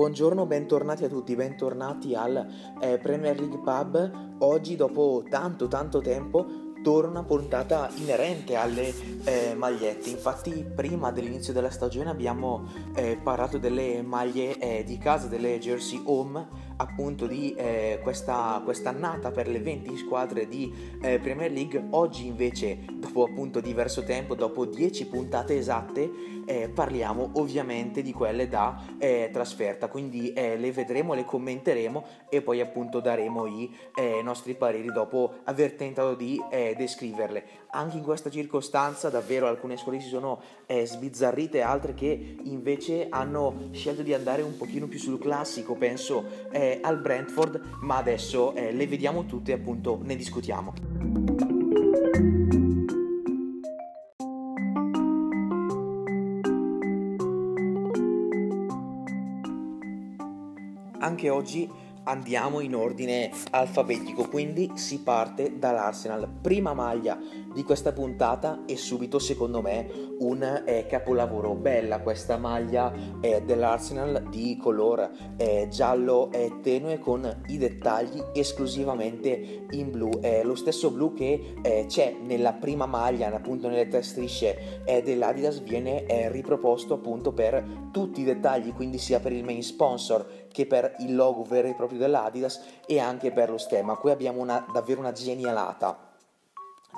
Buongiorno, bentornati a tutti, bentornati al eh, Premier League Pub. Oggi, dopo tanto tanto tempo, torna una puntata inerente alle eh, magliette. Infatti, prima dell'inizio della stagione abbiamo eh, parlato delle maglie eh, di casa, delle jersey home, appunto di eh, questa annata per le 20 squadre di eh, Premier League. Oggi invece, dopo appunto diverso tempo, dopo 10 puntate esatte, eh, parliamo ovviamente di quelle da trasferta. Quindi le vedremo, le commenteremo e poi appunto daremo i nostri pareri dopo aver tentato di descriverle. Anche in questa circostanza davvero alcune scuole si sono eh, sbizzarrite, altre che invece hanno scelto di andare un pochino più sul classico, penso eh, al Brentford, ma adesso eh, le vediamo tutte e appunto ne discutiamo. Anche oggi andiamo in ordine alfabetico, quindi si parte dall'Arsenal. Prima maglia di questa puntata e subito secondo me un eh, capolavoro. Bella questa maglia eh, dell'Arsenal di color eh, giallo eh, tenue con i dettagli esclusivamente in blu. lo stesso blu che eh, c'è nella prima maglia, appunto nelle tre strisce eh, dell'Adidas, viene riproposto appunto per tutti i dettagli, quindi sia per il main sponsor che per il logo vero e proprio dell'Adidas e anche per lo stemma. Qui abbiamo una, davvero una genialata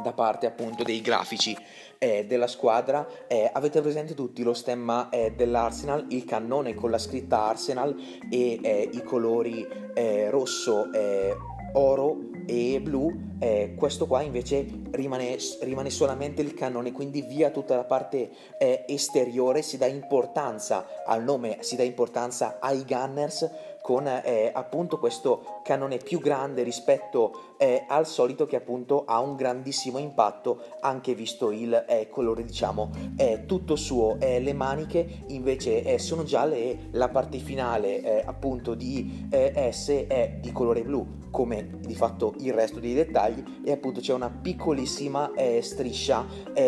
da parte appunto dei grafici eh, della squadra. Eh, avete presente tutti lo stemma eh, dell'Arsenal, il cannone con la scritta Arsenal e eh, i colori eh, rosso, eh, oro e blu. questo qua invece rimane, rimane, solamente il cannone, quindi via tutta la parte esteriore, si dà importanza al nome, si dà importanza ai Gunners con eh, appunto questo canone più grande rispetto eh, al solito che appunto ha un grandissimo impatto anche visto il eh, colore diciamo tutto suo. Le maniche invece eh, sono gialle e la parte finale eh, appunto di eh, S è di colore blu come di fatto il resto dei dettagli. E appunto c'è una piccolissima striscia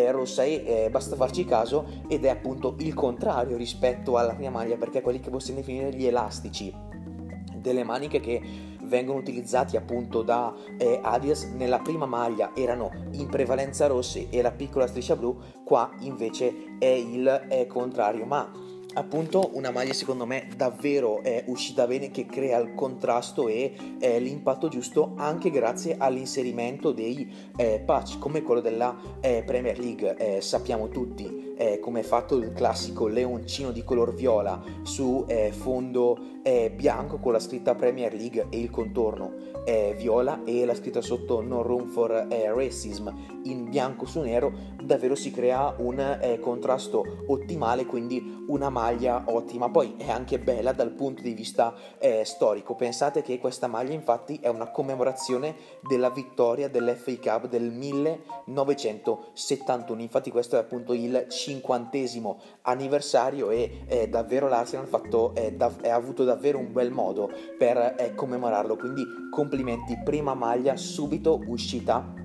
rossa e basta farci caso ed è appunto il contrario rispetto alla prima maglia perché quelli che possiamo definire gli elastici delle maniche che vengono utilizzati appunto da eh, Adidas. Nella prima maglia erano in prevalenza rossi e la piccola striscia blu qua invece è il è contrario. Ma appunto una maglia secondo me davvero è uscita bene che crea il contrasto e eh, l'impatto giusto anche grazie all'inserimento dei eh, patch come quello della eh, Premier League. Eh, sappiamo tutti eh, come è fatto il classico leoncino di color viola su fondo eh, bianco con la scritta Premier League e il contorno viola e la scritta sotto No Room for eh, Racism in bianco su nero, davvero si crea un eh, contrasto ottimale, quindi una maglia ottima. Poi è anche bella dal punto di vista eh, storico. Pensate che questa maglia infatti è una commemorazione della vittoria dell'FA Cup del 1971. Infatti questo è appunto il cinquantesimo anniversario e eh, davvero l'Arsenal fatto, eh, dav- ha avuto davvero un bel modo per eh, commemorarlo. Quindi complimenti, prima maglia subito uscita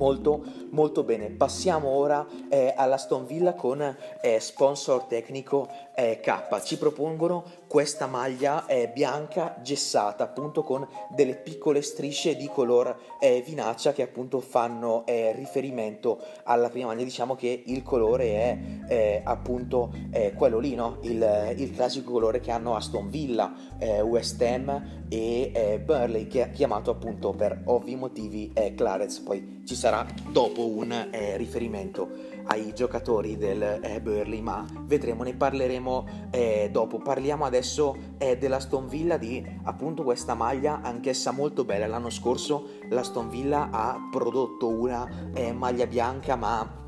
molto molto bene passiamo ora eh, all'Aston Villa con eh, sponsor tecnico K. Ci propongono questa maglia bianca gessata appunto con delle piccole strisce di color eh, vinaccia che appunto fanno eh, riferimento alla prima maglia. Diciamo che il colore è appunto quello lì no? il, il, classico colore che hanno Aston Villa eh, West Ham e Burley che è chiamato appunto per ovvi motivi Clarets poi ci sarà dopo un riferimento ai giocatori del eh, Burley, ma vedremo, ne parleremo eh, dopo. Parliamo adesso eh, della Stone Villa di appunto questa maglia, anch'essa molto bella. L'anno scorso la Stone Villa ha prodotto una eh, maglia bianca, ma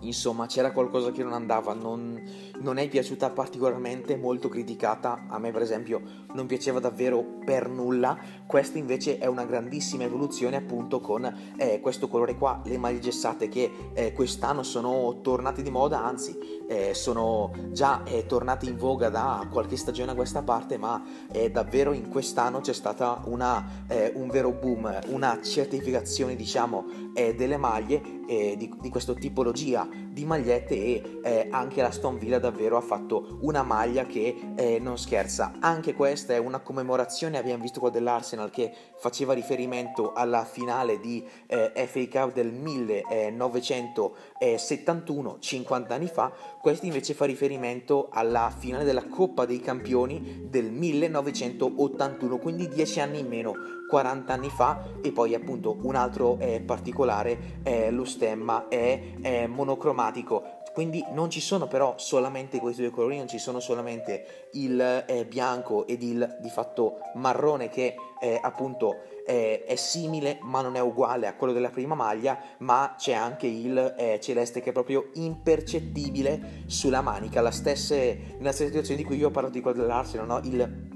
insomma c'era qualcosa che non andava, non, non, è piaciuta particolarmente, molto criticata, a me per esempio non piaceva davvero per nulla, questa invece è una grandissima evoluzione appunto con eh, questo colore qua, le maglie gessate che eh, quest'anno sono tornate di moda, anzi eh, sono già eh, tornate in voga da qualche stagione a questa parte, ma eh, davvero in quest'anno c'è stata una, eh, un vero boom, una certificazione diciamo delle maglie di, di questa tipologia di magliette e eh, anche la Stone Villa davvero ha fatto una maglia che eh, non scherza. Anche questa è una commemorazione, abbiamo visto qua dell'Arsenal che faceva riferimento alla finale di eh, FA Cup del 1971, 50 anni fa, questo invece fa riferimento alla finale della Coppa dei Campioni del 1981, quindi 10 anni in meno 40 anni fa e poi appunto un altro eh, particolare eh, lo stemma è, è monocromatico quindi non ci sono però solamente questi due colori, non ci sono solamente il eh, bianco ed il di fatto marrone che eh, appunto eh, è simile ma non è uguale a quello della prima maglia, ma c'è anche il eh, celeste che è proprio impercettibile sulla manica, la stessa, nella stessa situazione di cui io ho parlato di quello dell'Arsenal, no? il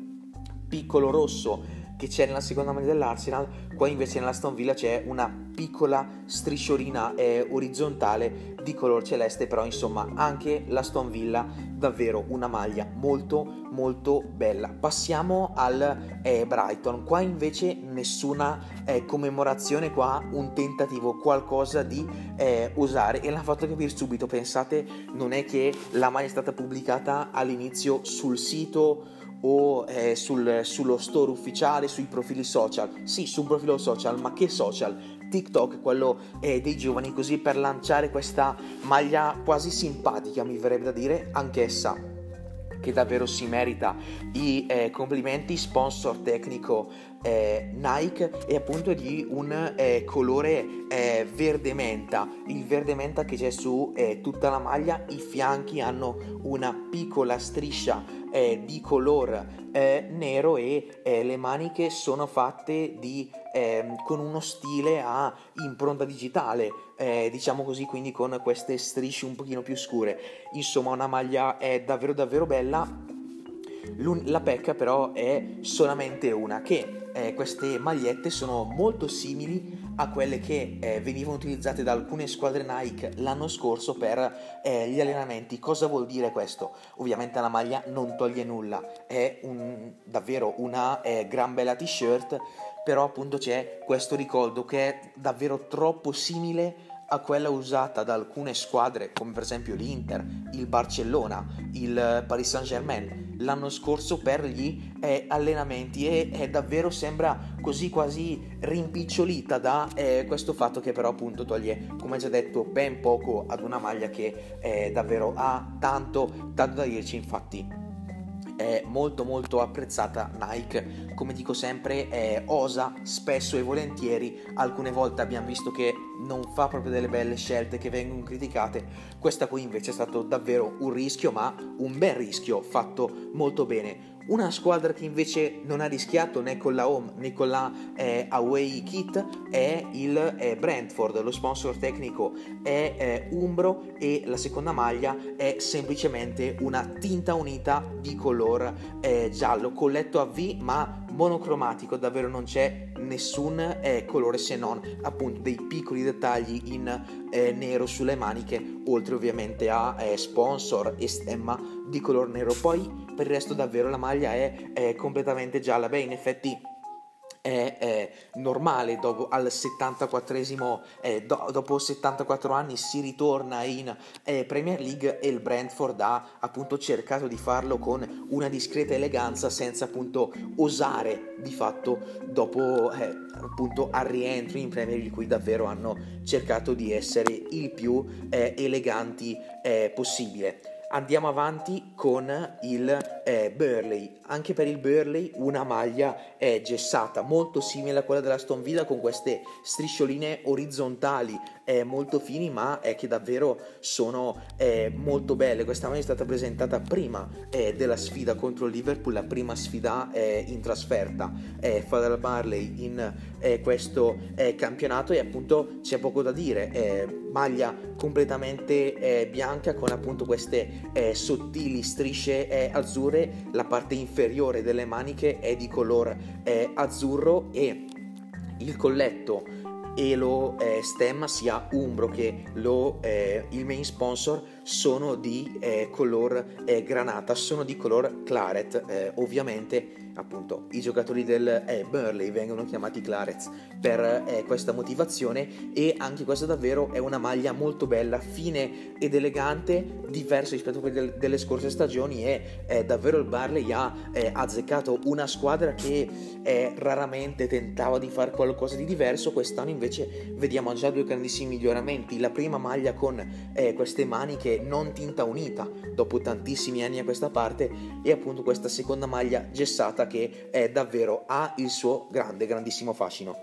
piccolo rosso che c'è nella seconda maglia dell'Arsenal, qua invece nella Stone Villa c'è una piccola strisciolina eh, orizzontale di color celeste, però insomma anche la Stone Villa davvero una maglia molto molto bella. Passiamo al eh, Brighton, qua invece nessuna eh, commemorazione, qua un tentativo, qualcosa di eh, usare e l'ha fatto capire subito, pensate non è che la maglia è stata pubblicata all'inizio sul sito o eh, sul, sullo store ufficiale, sui profili social. Sì, su un profilo social, ma che social? TikTok, quello eh, dei giovani, così per lanciare questa maglia quasi simpatica, mi verrebbe da dire, anch'essa che davvero si merita i eh, complimenti, sponsor tecnico eh, Nike e appunto di un eh, colore eh, verde menta, il verde menta che c'è su eh, tutta la maglia, i fianchi hanno una piccola striscia eh, di color eh, nero e le maniche sono fatte di, ehm, con uno stile a impronta digitale, diciamo così, quindi con queste strisce un pochino più scure. Insomma, una maglia è davvero davvero bella. La pecca però è solamente una che eh, queste magliette sono molto simili a quelle che eh, venivano utilizzate da alcune squadre Nike l'anno scorso per eh, gli allenamenti. Cosa vuol dire questo? Ovviamente la maglia non toglie nulla, è un, davvero una eh, gran bella t-shirt, però appunto c'è questo ricordo che è davvero troppo simile a quella usata da alcune squadre come per esempio l'Inter, il Barcellona, il Paris Saint Germain l'anno scorso per gli eh, allenamenti e eh, davvero sembra così quasi rimpicciolita da eh, questo fatto che però appunto toglie come già detto ben poco ad una maglia che eh, davvero ha tanto tanto da dirci. Infatti è molto molto apprezzata Nike. Come dico sempre è osa spesso e volentieri. Alcune volte abbiamo visto che non fa proprio delle belle scelte che vengono criticate. Questa qui invece è stato davvero un rischio ma un bel rischio fatto molto bene. Una squadra che invece non ha rischiato né con la home né con la eh, away kit è il eh, Brentford, lo sponsor tecnico è eh, Umbro e la seconda maglia è semplicemente una tinta unita di color eh, giallo, colletto a V ma monocromatico, davvero non c'è nessun eh, colore se non appunto dei piccoli dettagli in eh, nero sulle maniche, oltre ovviamente a eh, sponsor e stemma di color nero. Poi per il resto davvero la maglia è, è completamente gialla. Beh, in effetti è, è normale dopo, al 74esimo, eh, do, dopo 74 anni si ritorna in eh, Premier League e il Brentford ha appunto cercato di farlo con una discreta eleganza senza appunto osare di fatto dopo eh, appunto al rientro in Premier League cui davvero hanno cercato di essere il più eh, eleganti eh, possibile andiamo avanti con il eh, Burley. Anche per il Burley una maglia è gessata, molto simile a quella della Stone Villa con queste striscioline orizzontali eh, molto fini ma eh, che davvero sono eh, molto belle. Questa maglia è stata presentata prima eh, della sfida contro il Liverpool, la prima sfida eh, in trasferta eh, fa dal Barley in questo campionato e appunto c'è poco da dire. maglia completamente bianca con appunto queste sottili strisce azzurre, la parte inferiore delle maniche è di color azzurro e il colletto e lo eh, stemma sia Umbro che lo, eh, il main sponsor sono di eh, color eh, granata, sono di color claret eh, ovviamente appunto i giocatori del eh, Burley vengono chiamati Clarets per eh, questa motivazione e anche questa davvero è una maglia molto bella, fine ed elegante, diversa rispetto a quelle del, delle scorse stagioni e eh, davvero il Burley ha eh, azzeccato una squadra che eh, raramente tentava di fare qualcosa di diverso, quest'anno invece vediamo già due grandissimi miglioramenti, la prima maglia con eh, queste maniche non tinta unita dopo tantissimi anni a questa parte e appunto questa seconda maglia gessata che è davvero ha il suo grande grandissimo fascino.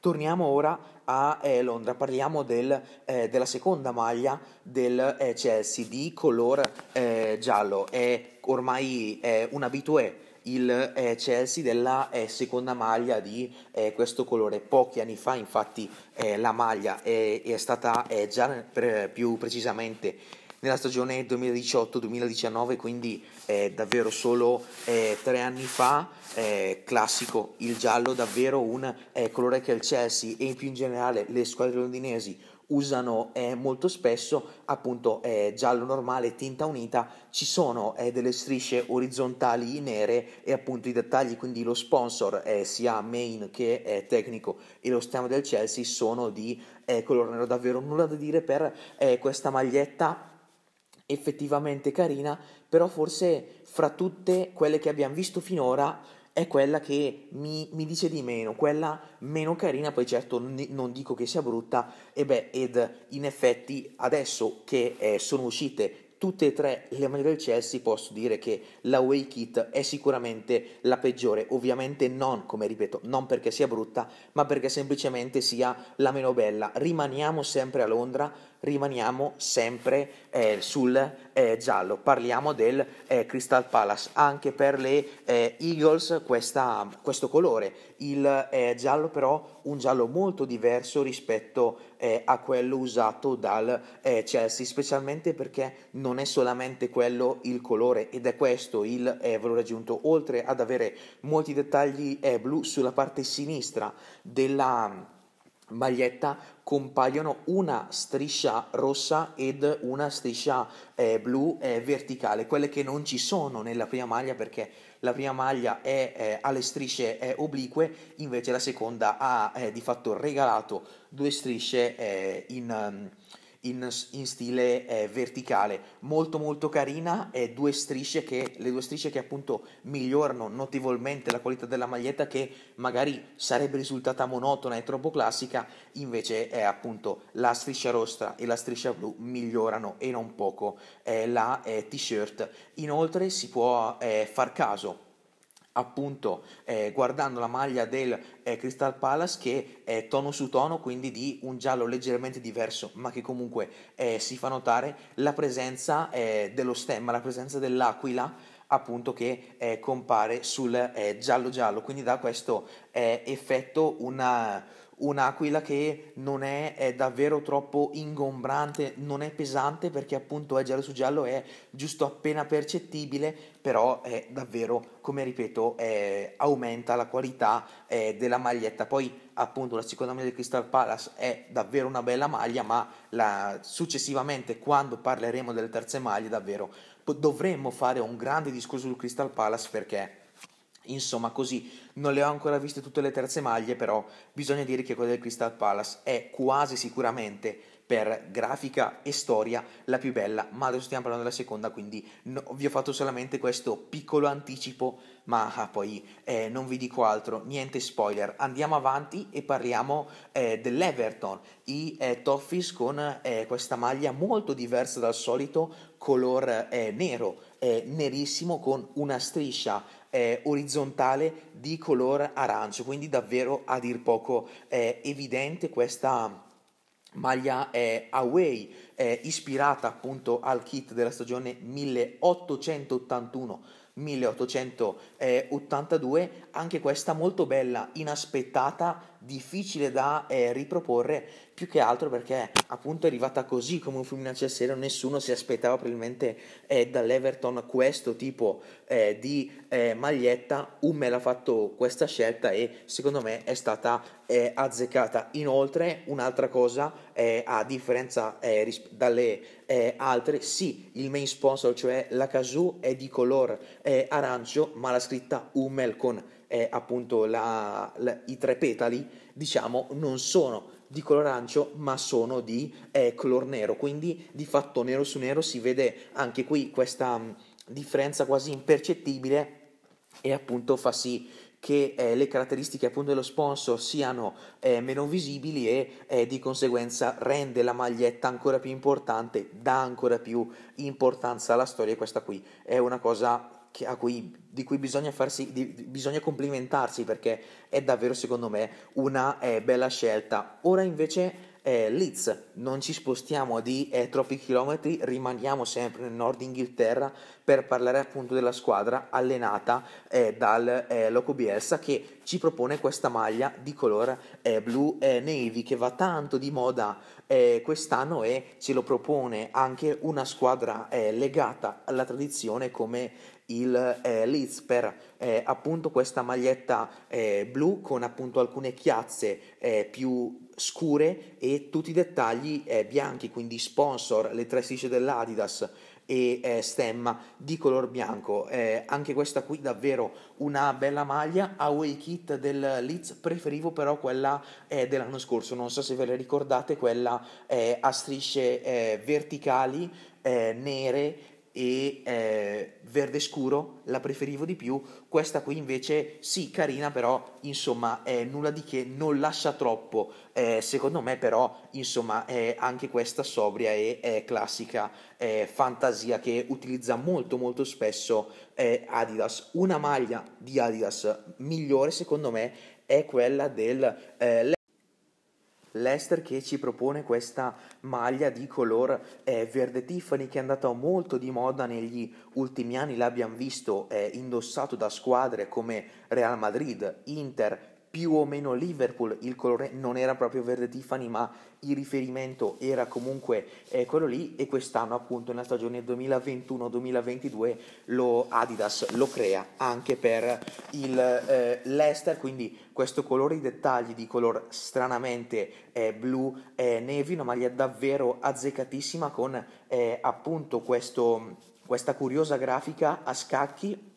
Torniamo ora a eh, Londra, parliamo del, eh, della seconda maglia del eh, Chelsea di color eh, giallo, è ormai un abitué il eh, Chelsea della eh, seconda maglia di eh, questo colore. Pochi anni fa, infatti, eh, la maglia è, è stata eh, già per, più precisamente nella stagione 2018-2019, quindi eh, davvero solo tre anni fa. classico, il giallo davvero un colore che il Chelsea e più in generale le squadre londinesi usano eh, molto spesso appunto eh, giallo normale tinta unita ci sono eh, delle strisce orizzontali nere e appunto i dettagli quindi lo sponsor eh, sia main che eh, tecnico e lo stemma del Chelsea sono di eh, colore nero davvero nulla da dire per questa maglietta effettivamente carina però forse fra tutte quelle che abbiamo visto finora è quella che mi, mi, dice di meno, quella meno carina, poi certo non dico che sia brutta, e beh, ed in effetti adesso che eh, sono uscite tutte e tre le maglie del Chelsea posso dire che la Way Kit è sicuramente la peggiore, ovviamente non, come ripeto, non perché sia brutta, ma perché semplicemente sia la meno bella. Rimaniamo sempre a Londra, rimaniamo sempre eh, sul eh, giallo, parliamo del eh, Crystal Palace, anche per le eh, Eagles questa, questo colore, il eh, giallo però un giallo molto diverso rispetto eh, a quello usato dal Chelsea, specialmente perché non è solamente quello il colore ed è questo il valore aggiunto, oltre ad avere molti dettagli blu sulla parte sinistra della maglietta compaiono una striscia rossa ed una striscia eh, blu eh, verticale, quelle che non ci sono nella prima maglia perché la prima maglia è, eh, ha le strisce eh, oblique, invece la seconda ha eh, di fatto regalato due strisce eh, in... Um, in, in stile eh, verticale, molto molto carina, e due strisce che, le due strisce che appunto migliorano notevolmente la qualità della maglietta che magari sarebbe risultata monotona e troppo classica, invece è appunto la striscia rossa e la striscia blu migliorano e non poco eh, la eh, t-shirt. Inoltre si può eh, far caso appunto eh, guardando la maglia del eh, Crystal Palace che è tono su tono, quindi di un giallo leggermente diverso, ma che comunque eh, si fa notare la presenza eh, dello stemma, la presenza dell'aquila appunto che eh, compare sul eh, giallo giallo, quindi da questo effetto una un'aquila che non è, è, davvero troppo ingombrante, non è pesante perché appunto è giallo su giallo, è giusto appena percettibile, però è davvero, come ripeto, è, aumenta la qualità è, della maglietta. Poi appunto la seconda maglia del Crystal Palace è davvero una bella maglia, ma la, successivamente quando parleremo delle terze maglie davvero dovremmo fare un grande discorso sul Crystal Palace perché Insomma, così non le ho ancora viste tutte le terze maglie, però bisogna dire che quella del Crystal Palace è quasi sicuramente per grafica e storia la più bella, ma adesso stiamo parlando della seconda, quindi no, vi ho fatto solamente questo piccolo anticipo, ma ah, poi eh, non vi dico altro, niente spoiler. Andiamo avanti e parliamo eh, dell'Everton, i eh, Toffees con eh, questa maglia molto diversa dal solito, color eh, nero, eh, nerissimo con una striscia eh, orizzontale di color arancio, quindi davvero a dir poco eh, evidente questa maglia eh, away eh, ispirata appunto al kit della stagione 1881 1882 anche questa molto bella inaspettata difficile da eh, riproporre più che altro perché appunto è arrivata così come un fulmine a ciel nessuno si aspettava probabilmente eh, dall'Everton questo tipo eh, di eh, maglietta, Hummel ha fatto questa scelta e secondo me è stata eh, azzeccata. Inoltre un'altra cosa, eh, a differenza ris- dalle altre, sì, il main sponsor, cioè la Kazoo è di color arancio, ma la scritta Hummel con appunto la, la, i tre petali, diciamo, non sono di color arancio ma sono di eh, color nero quindi di fatto nero su nero si vede anche qui questa mh, differenza quasi impercettibile e appunto fa sì che eh, le caratteristiche appunto dello sponsor siano eh, meno visibili e eh, di conseguenza rende la maglietta ancora più importante, dà ancora più importanza alla storia. Questa qui è una cosa cui, di cui bisogna, farsi, di, bisogna complimentarsi perché è davvero secondo me una eh, bella scelta. Ora invece eh, Leeds, non ci spostiamo di eh, troppi chilometri, rimaniamo sempre nel nord Inghilterra per parlare appunto della squadra allenata eh, dal eh, Loco Bielsa che ci propone questa maglia di colore eh, blu eh, navy che va tanto di moda eh, quest'anno e ce lo propone anche una squadra legata alla tradizione come il eh, Leeds per eh, appunto questa maglietta eh, blu con appunto alcune chiazze eh, più scure e tutti i dettagli eh, bianchi, quindi sponsor, le tre strisce dell'Adidas e eh, stemma di color bianco. Anche questa qui davvero una bella maglia. Away kit del Leeds, preferivo però quella dell'anno scorso, non so se ve la ricordate, quella a strisce verticali nere e eh, verde scuro la preferivo di più. Questa qui invece sì carina però insomma è nulla di che non lascia troppo. Eh, secondo me però insomma è anche questa sobria e è classica eh, fantasia che utilizza molto molto spesso eh, Adidas. Una maglia di Adidas migliore secondo me è quella del eh, L'Ester che ci propone questa maglia di color eh, verde Tiffany che è andata molto di moda negli ultimi anni, l'abbiamo visto eh, indossato da squadre come Real Madrid, Inter, più o meno Liverpool, il colore non era proprio verde Tiffany, ma il riferimento era comunque eh, quello lì e quest'anno appunto nella stagione 2021-2022 lo Adidas lo crea anche per il eh, Leicester, quindi questo colore di dettagli di color stranamente eh, blu navy, una maglia davvero azzeccatissima con eh, appunto questo, questa curiosa grafica a scacchi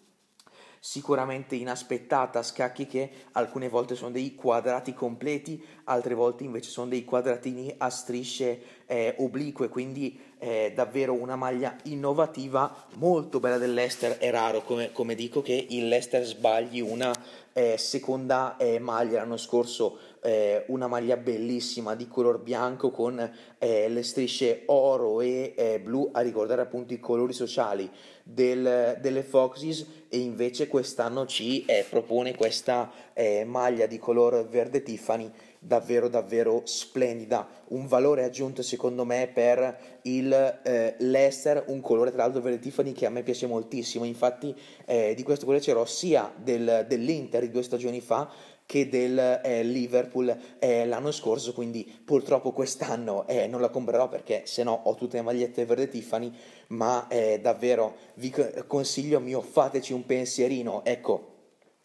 sicuramente inaspettata scacchi che alcune volte sono dei quadrati completi, altre volte invece sono dei quadratini a strisce eh, oblique, quindi eh, davvero una maglia innovativa, molto bella dell'Ester, è raro come, come dico che il Leicester sbagli una eh, seconda eh, maglia. L'anno scorso eh, una maglia bellissima di color bianco con eh, le strisce oro e eh, blu a ricordare appunto i colori sociali del, delle Foxes. E invece quest'anno ci eh, propone questa eh, maglia di color verde Tiffany davvero davvero splendida. Un valore aggiunto secondo me per il eh, Leicester. Un colore tra l'altro verde Tiffany che a me piace moltissimo. Infatti eh, di questo colore c'ero sia del, dell'Inter di due stagioni fa che del eh, Liverpool eh, l'anno scorso, quindi purtroppo quest'anno eh, non la comprerò perché se no ho tutte le magliette verde Tiffany, ma eh, davvero vi consiglio mio fateci un pensierino, ecco,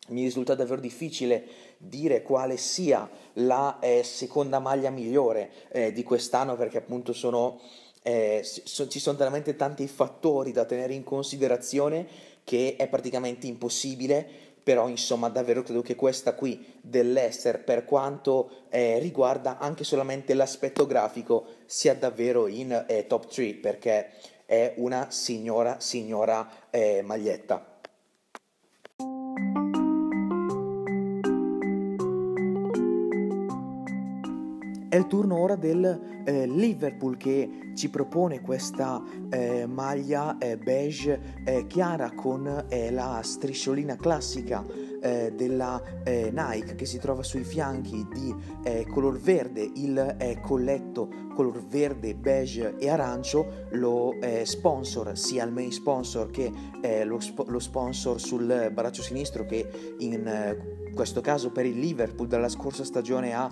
mi risulta davvero difficile dire quale sia la eh, seconda maglia migliore eh, di quest'anno perché appunto sono, so, ci sono talmente tanti fattori da tenere in considerazione che è praticamente impossibile però insomma davvero credo che questa qui dell'Ester per quanto eh, riguarda anche solamente l'aspetto grafico sia davvero in eh, top 3 perché è una signora signora eh, maglietta. È il turno ora del eh, Liverpool che ci propone questa eh, maglia eh, beige eh, chiara con eh, la strisciolina classica della Nike che si trova sui fianchi di color verde, il colletto color verde, beige e arancio, lo sponsor sia il main sponsor che lo, sp- lo, sponsor sul braccio sinistro che in questo caso per il Liverpool dalla scorsa stagione a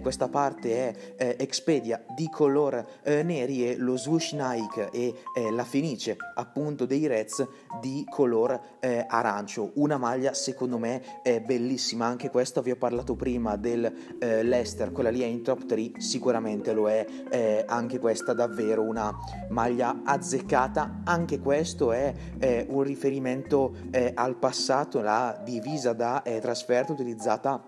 questa parte è Expedia di color neri e lo swoosh Nike e eh, la Fenice appunto dei Reds di color eh, arancio. Una maglia secondo me bellissima. Anche questa vi ho parlato prima del eh, Leicester. Quella lì è in top 3 sicuramente lo è anche questa davvero una maglia azzeccata. Anche questo è un riferimento al passato la divisa da trasferta utilizzata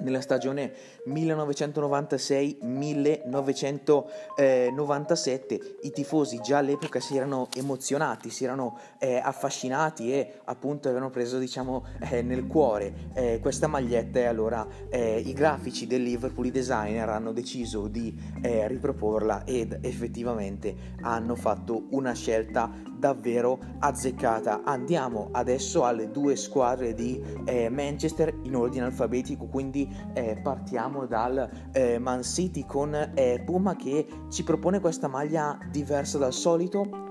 nella stagione 1996-1997 i tifosi già all'epoca si erano emozionati, si erano eh, affascinati e appunto avevano preso diciamo eh, nel cuore eh, questa maglietta e allora eh, i grafici del Liverpool, i designer hanno deciso di eh, riproporla ed effettivamente hanno fatto una scelta davvero azzeccata. Andiamo adesso alle due squadre di eh, Manchester in ordine alfabetico, quindi eh, partiamo dal eh, Man City con eh, Puma che ci propone questa maglia diversa dal solito.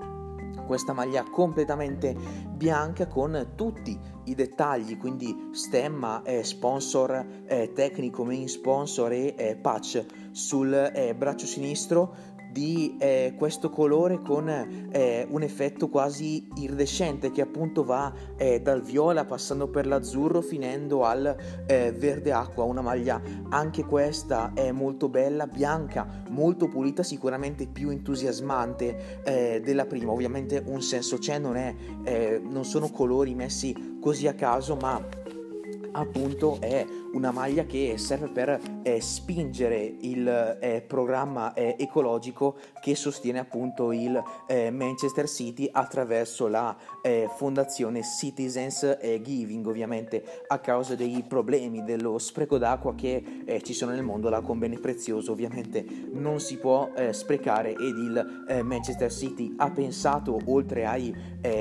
Questa maglia completamente bianca con tutti i dettagli, quindi stemma, eh, sponsor eh, tecnico, main sponsor e eh, patch sul eh, braccio sinistro di eh, questo colore con eh, un effetto quasi iridescente che appunto va eh, dal viola passando per l'azzurro finendo al eh, verde acqua, una maglia. Anche questa è molto bella, bianca, molto pulita, sicuramente più entusiasmante eh, della prima, ovviamente un senso c'è, non, è, eh, non sono colori messi così a caso ma appunto è una maglia che serve per eh, spingere il eh, programma eh, ecologico che sostiene appunto il eh, Manchester City attraverso la eh, fondazione Citizens eh, Giving ovviamente a causa dei problemi dello spreco d'acqua che ci sono nel mondo l'acqua è un bene prezioso ovviamente non si può sprecare ed il Manchester City ha pensato oltre ai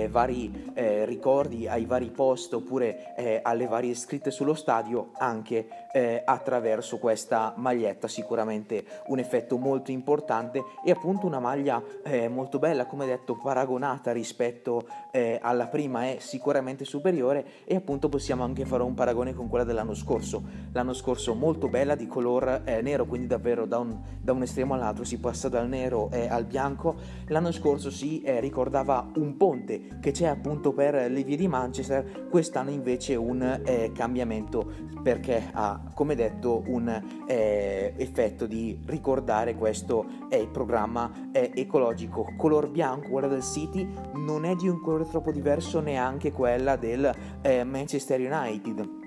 vari ricordi ai vari post oppure alle varie scritte sullo stadio anche eh, attraverso questa maglietta, sicuramente un effetto molto importante e appunto una maglia eh, molto bella, come detto, paragonata rispetto eh, alla prima è sicuramente superiore e appunto possiamo anche fare un paragone con quella dell'anno scorso. L'anno scorso molto bella di color eh, nero, quindi davvero da un, da un, estremo all'altro si passa dal nero eh, al bianco. L'anno scorso si eh, ricordava un ponte che c'è appunto per le vie di Manchester, quest'anno invece un cambiamento perché perché ha, come detto, un eh, effetto di ricordare questo il programma eh, ecologico. Color bianco, quella del City, non è di un colore troppo diverso neanche quella del eh, Manchester United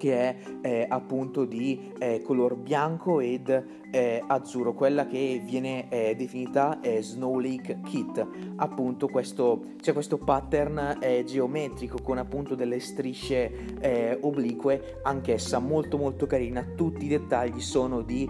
che è eh, appunto di eh, color bianco ed eh, azzurro, quella che viene eh, definita Snow Lake Kit. Appunto questo, c'è questo pattern eh, geometrico con appunto delle strisce eh, oblique, anch'essa molto molto carina, tutti i dettagli sono di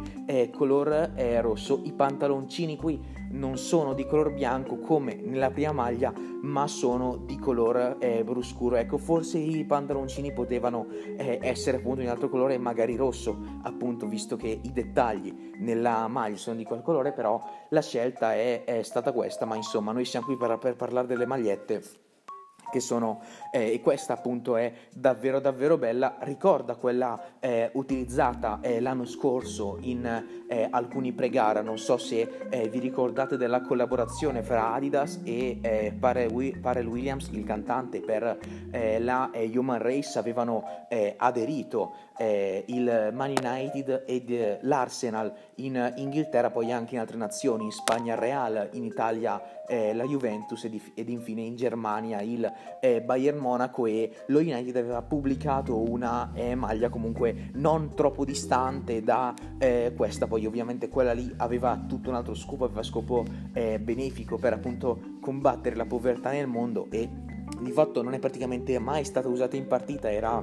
color rosso, i pantaloncini qui non sono di color bianco come nella prima maglia, ma sono di color eh, bruscuro. Ecco, forse i pantaloncini potevano eh, essere appunto in altro colore, magari rosso, appunto, visto che i dettagli nella maglia sono di quel colore, però la scelta è, è stata questa. Ma insomma, noi siamo qui per, per parlare delle magliette che sono eh, e questa appunto è davvero davvero bella. Ricorda quella eh, utilizzata eh, l'anno scorso in eh, alcuni pre-gara. Non so se eh, vi ricordate della collaborazione fra Adidas e Pharrell Williams il cantante per la Human Race. Avevano aderito il Man United ed l'Arsenal in Inghilterra poi anche in altre nazioni in Spagna Real in Italia la Juventus ed, ed infine in Germania il eh, Bayern Monaco e lo United aveva pubblicato una eh, maglia comunque non troppo distante da eh, questa, poi ovviamente quella lì aveva tutto un altro scopo, aveva scopo eh, benefico per appunto combattere la povertà nel mondo e di fatto non è praticamente mai stata usata in partita, era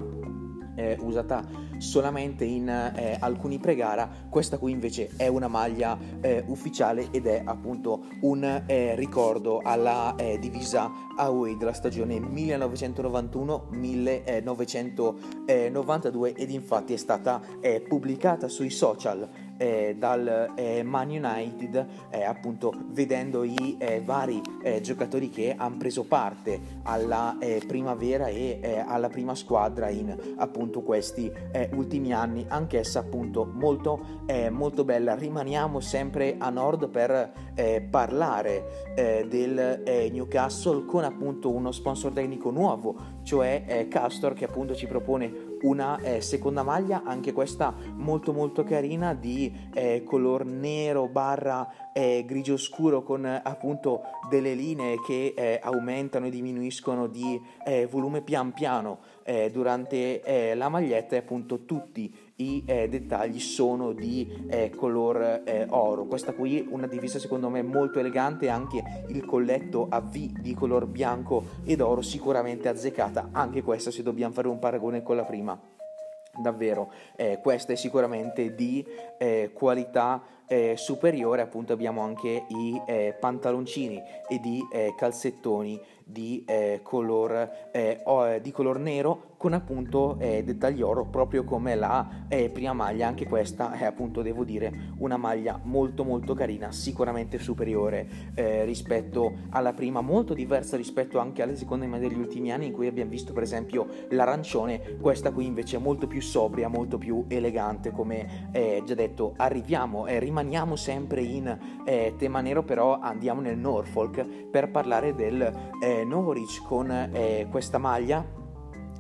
eh, usata solamente in eh, alcuni pre-gara, questa qui invece è una maglia eh, ufficiale ed è appunto un eh, ricordo alla eh, divisa away della stagione 1991-1992 ed infatti è stata eh, pubblicata sui social eh, dal eh, Man United, eh, appunto vedendo i eh, vari eh, giocatori che hanno preso parte alla primavera e alla prima squadra in appunto questi ultimi anni, anch'essa appunto molto, molto bella. Rimaniamo sempre a nord per parlare del Newcastle con appunto uno sponsor tecnico nuovo, cioè Castor che appunto ci propone una eh, seconda maglia, anche questa molto molto carina di eh, color nero barra eh, grigio scuro con appunto delle linee che eh, aumentano e diminuiscono di eh, volume pian piano eh, durante la maglietta e appunto tutti i eh, dettagli sono di eh, color eh, oro. Questa qui è una divisa secondo me molto elegante, anche il colletto a V di color bianco ed oro sicuramente azzeccata, anche questa se dobbiamo fare un paragone con la prima. Davvero, eh, questa è sicuramente di eh, qualità eh, superiore, appunto abbiamo anche i pantaloncini e i calzettoni di, color, di color nero con appunto eh, dettagli oro proprio come la eh, prima maglia. Anche questa è appunto devo dire una maglia molto molto carina sicuramente superiore eh, rispetto alla prima molto diversa rispetto anche alle seconde maglie degli ultimi anni in cui abbiamo visto per esempio l'arancione. Questa qui invece è molto più sobria molto più elegante come eh, già detto arriviamo e rimaniamo sempre in eh, tema nero però andiamo nel Norfolk per parlare del eh, Norwich con questa maglia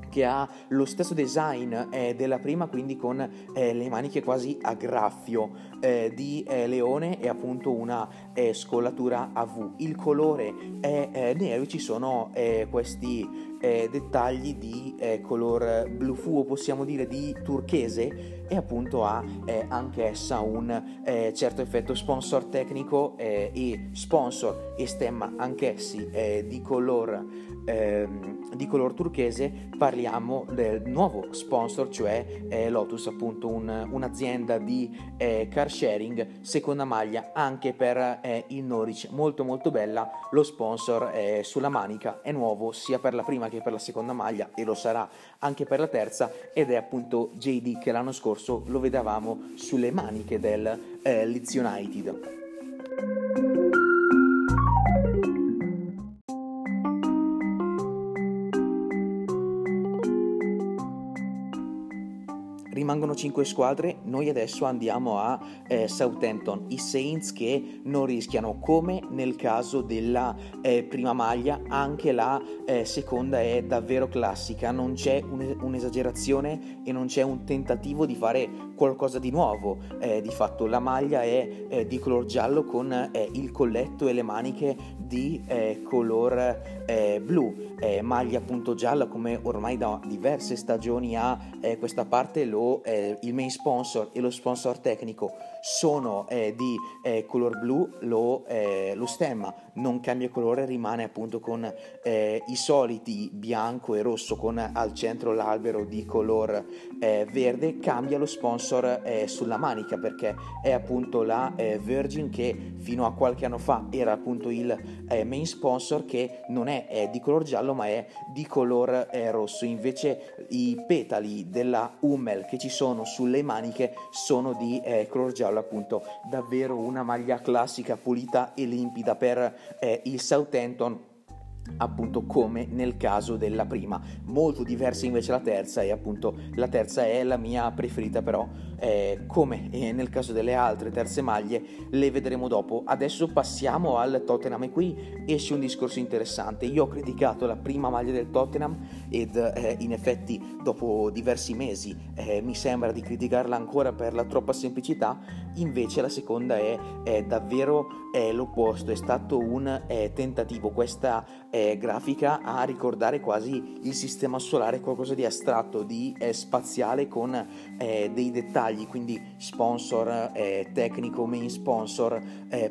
che ha lo stesso design eh, della prima, quindi con eh, le maniche quasi a graffio eh, di eh, leone e appunto una eh, scollatura a V. Il colore è eh, nero, ci sono questi dettagli di color blu fuo, possiamo dire di turchese e appunto ha anche essa un certo effetto sponsor tecnico e sponsor e stemma anch'essi di color ehm, di color turchese parliamo del nuovo sponsor, cioè eh, Lotus, appunto un, un'azienda di eh, car sharing, seconda maglia anche per eh, il Norwich, molto molto bella, lo sponsor eh, sulla manica è nuovo sia per la prima che per la seconda maglia e lo sarà anche per la terza ed è appunto JD che l'anno scorso lo vedevamo sulle maniche del eh, Leeds United. Rimangono 5 squadre, noi adesso andiamo a eh, Southampton, i Saints che non rischiano, come nel caso della eh, prima maglia, anche la eh, seconda è davvero classica, non c'è un, un'esagerazione e non c'è un tentativo di fare qualcosa di nuovo, eh, di fatto la maglia è eh, di color giallo con eh, il colletto e le maniche di color blu, maglia appunto gialla come ormai da diverse stagioni ha questa parte lo eh, il main sponsor e lo sponsor tecnico. Sono eh, di eh, color blu, lo, eh, lo, stemma. Non cambia colore, rimane appunto con eh, i soliti bianco e rosso con al centro l'albero di color eh, verde, cambia lo sponsor sulla manica perché è appunto la Virgin che fino a qualche anno fa era appunto il main sponsor che non è, è, di color giallo ma è di color rosso, invece i petali della Hummel che ci sono sulle maniche sono di color giallo giallo appunto. Davvero una maglia classica pulita e limpida per eh, il Southampton appunto come nel caso della prima. Molto diversa invece la terza e appunto la terza è la mia preferita però eh, come nel caso delle altre terze maglie le vedremo dopo. Adesso passiamo al Tottenham. E qui esce un discorso interessante. Io ho criticato la prima maglia del Tottenham ed eh, in effetti dopo diversi mesi eh, mi sembra di criticarla ancora per la troppa semplicità invece la seconda è, è davvero è l'opposto è stato un eh, tentativo. Questa eh, grafica a ricordare quasi il sistema solare, qualcosa di astratto, di eh, spaziale con dei dettagli, quindi sponsor, tecnico, main sponsor,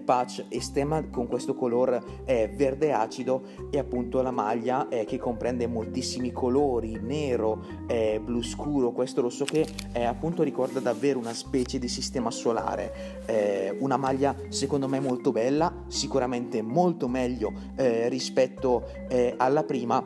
patch e stemma con questo colore eh, verde acido e appunto la maglia che comprende moltissimi colori, nero, blu scuro, questo rosso che appunto ricorda davvero una specie di sistema solare, una maglia secondo me molto bella, sicuramente molto meglio rispetto eh, alla prima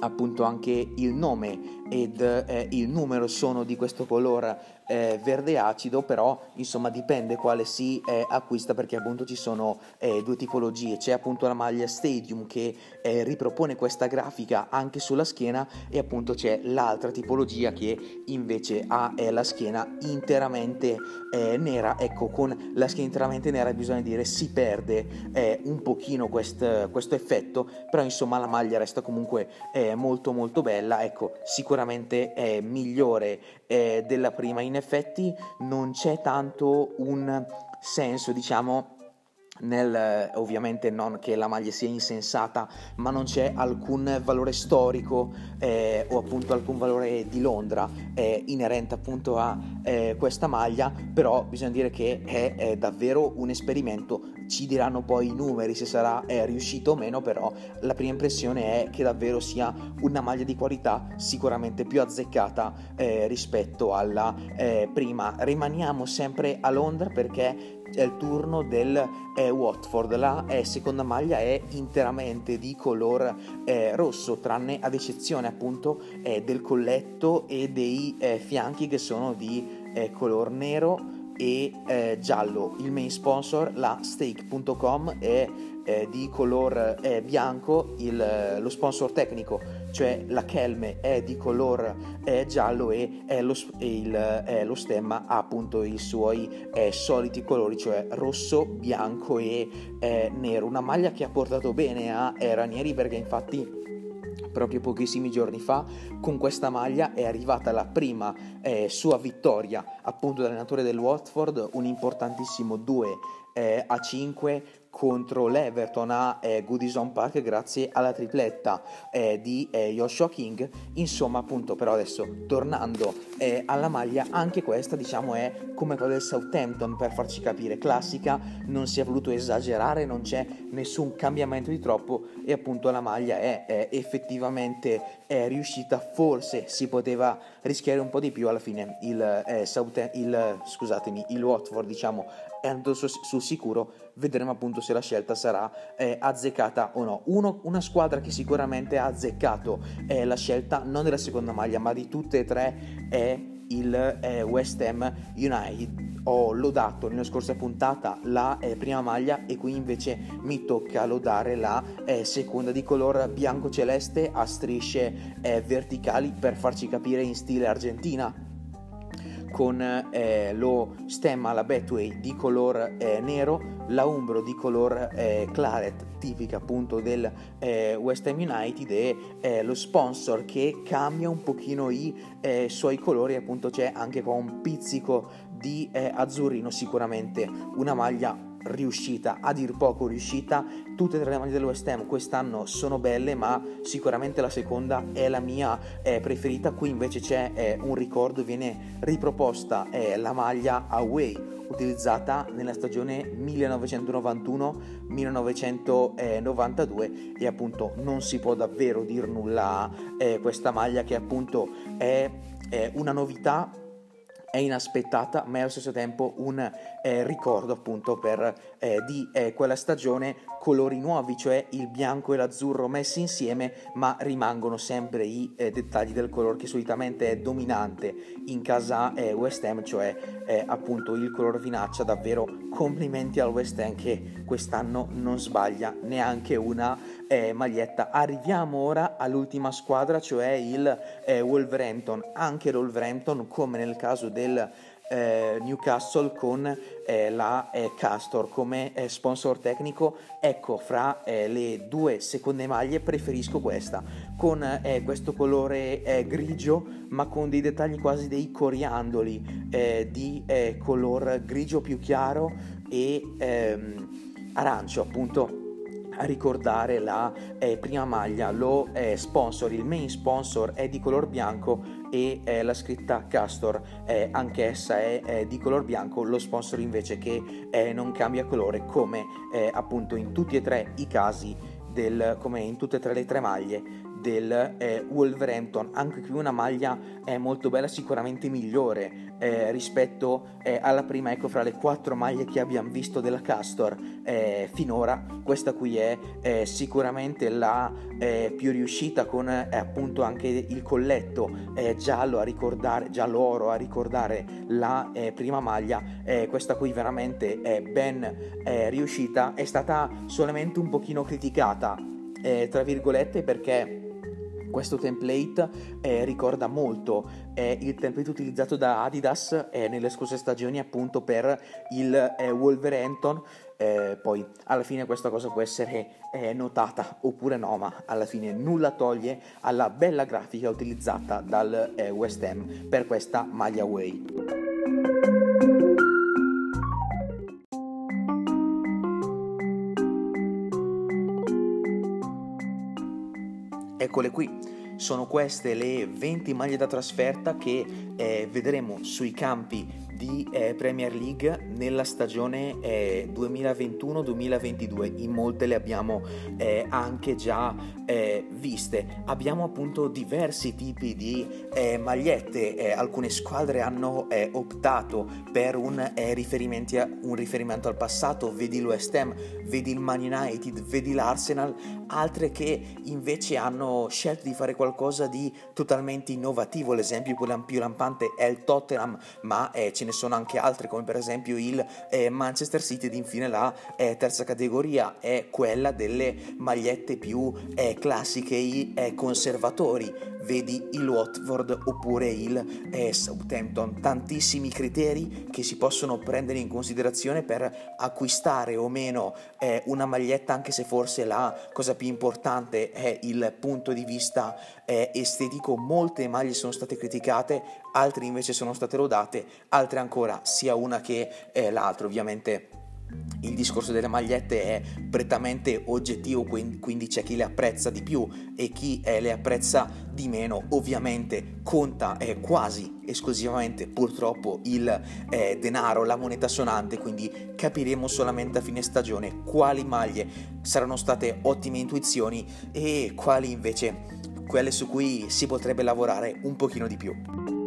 appunto anche il nome ed eh, il numero sono di questo colore eh, verde acido, però insomma dipende quale si eh, acquista perché appunto ci sono eh, due tipologie, c'è appunto la maglia Stadium che eh, ripropone questa grafica anche sulla schiena e appunto c'è l'altra tipologia che invece ha eh, la schiena interamente nera, ecco con la schiena interamente nera bisogna dire si perde un pochino quest, questo effetto, però insomma la maglia resta comunque molto molto bella, ecco sicuramente è migliore della prima. In effetti non c'è tanto un senso, diciamo, nel, ovviamente non che la maglia sia insensata, ma non c'è alcun valore storico eh, o appunto alcun valore di Londra eh, inerente appunto a eh, questa maglia, però bisogna dire che è, è, davvero un esperimento, ci diranno poi i numeri se sarà riuscito o meno, però la prima impressione è che davvero sia una maglia di qualità sicuramente più azzeccata eh, rispetto alla eh, prima. Rimaniamo sempre a Londra perché è il turno del eh, Watford. La eh, seconda maglia è interamente di color eh, rosso, tranne ad eccezione appunto eh, del colletto e dei eh, fianchi che sono di eh, color nero e giallo. Il main sponsor, la stake.com, è di color bianco, il, lo sponsor tecnico, cioè la Kelme è di color eh, giallo e lo, il, lo, stemma ha appunto i suoi eh, soliti colori, cioè rosso, bianco e eh, nero. Una maglia che ha portato bene a Ranieri perché infatti proprio pochissimi giorni fa con questa maglia è arrivata la prima eh, sua vittoria appunto da allenatore del Watford un importantissimo 2 eh, a 5 contro l'Everton a eh, Goodison Park grazie alla tripletta eh, di eh, Joshua King. Insomma appunto però adesso tornando eh, alla maglia anche questa diciamo è come quella del Southampton per farci capire classica non si è voluto esagerare non c'è nessun cambiamento di troppo e appunto la maglia è, è effettivamente è riuscita. Forse si poteva rischiare un po' di più alla fine il, eh, South, il scusatemi il Watford diciamo è andato sul sicuro, vedremo appunto se la scelta sarà eh, azzeccata o no. Uno, una squadra che sicuramente ha azzeccato eh, la scelta non della seconda maglia, ma di tutte e tre è il eh, West Ham United. Ho lodato nella scorsa puntata la eh, prima maglia e qui invece mi tocca lodare la eh, seconda di color bianco celeste a strisce eh, verticali per farci capire in stile argentina con eh, lo stemma, la Betway di color eh, nero, la Umbro di color eh, claret, tipica appunto del eh, West Ham United e eh, lo sponsor che cambia un pochino i eh, suoi colori, appunto c'è anche qua un pizzico di azzurrino, sicuramente una maglia riuscita, a dir poco riuscita. Tutte e tre le maglie del West Ham quest'anno sono belle, ma sicuramente la seconda è la mia eh, preferita. Qui invece c'è eh, un ricordo, viene riproposta eh, la maglia away utilizzata nella stagione 1991-1992 e appunto non si può davvero dir nulla eh, questa maglia che appunto è una novità è inaspettata ma è allo stesso tempo un eh, ricordo appunto per, eh, di eh, quella stagione colori nuovi cioè il bianco e l'azzurro messi insieme ma rimangono sempre i eh, dettagli del colore che solitamente è dominante in casa eh, West Ham cioè eh, appunto il color vinaccia davvero complimenti al West Ham che quest'anno non sbaglia neanche una maglietta arriviamo ora all'ultima squadra cioè il Wolverhampton. Anche l'Wolverhampton come nel caso del del eh, Newcastle con eh, la eh, Castor. Come eh, sponsor tecnico. Ecco, fra eh, le due seconde maglie preferisco questa, con eh, questo colore grigio ma con dei dettagli quasi dei coriandoli di color grigio più chiaro e ehm, arancio appunto a ricordare la eh, prima maglia, lo eh, sponsor, il main sponsor è di color bianco e eh, la scritta Castor. Anch'essa è di color bianco, lo sponsor invece che eh, non cambia colore come eh, appunto in tutti e tre i casi del, come in tutte e tre le tre maglie del eh, Wolverhampton, anche qui una maglia eh, molto bella, sicuramente migliore eh, rispetto eh, alla prima, ecco fra le quattro maglie che abbiamo visto della Castor eh, finora, questa qui è eh, sicuramente la più riuscita con appunto anche il colletto. Giallo a ricordare, giallo oro a ricordare la prima maglia, questa qui veramente è ben riuscita, è stata solamente un pochino criticata eh, tra virgolette perché questo template eh, ricorda molto eh, il template utilizzato da Adidas eh, nelle scorse stagioni appunto per il eh, Wolverhampton. Eh, poi alla fine questa cosa può essere eh, notata oppure no ma alla fine nulla toglie alla bella grafica utilizzata dal West Ham per questa maglia away Eccole qui, sono queste le 20 maglie da trasferta che eh, vedremo sui campi di eh, Premier League nella stagione eh, 2021-2022. In molte le abbiamo eh, anche già eh, viste. Abbiamo appunto diversi tipi di eh, magliette. Eh, alcune squadre hanno optato per un, un riferimento al passato, vedi l'West Ham, vedi il Man United, vedi l'Arsenal, altre che invece hanno scelto di fare qualcosa di totalmente innovativo. L'esempio più lampante è il Tottenham, ma ce ne ne sono anche altre come per esempio il eh, Manchester City ed infine la eh, terza categoria è quella delle magliette più eh, classiche e conservatori. Vedi il Watford oppure il eh, Southampton. Tantissimi criteri che si possono prendere in considerazione per acquistare o meno eh, una maglietta anche se forse la cosa più importante è il punto di vista eh, estetico molte maglie sono state criticate altre invece sono state lodate altre ancora sia una che eh, l'altra ovviamente il discorso delle magliette è prettamente oggettivo, quindi c'è chi le apprezza di più e chi eh, le apprezza di meno. Ovviamente conta eh, quasi esclusivamente purtroppo il eh, denaro, la moneta sonante, quindi capiremo solamente a fine stagione quali maglie saranno state ottime intuizioni e quali invece quelle su cui si potrebbe lavorare un pochino di più.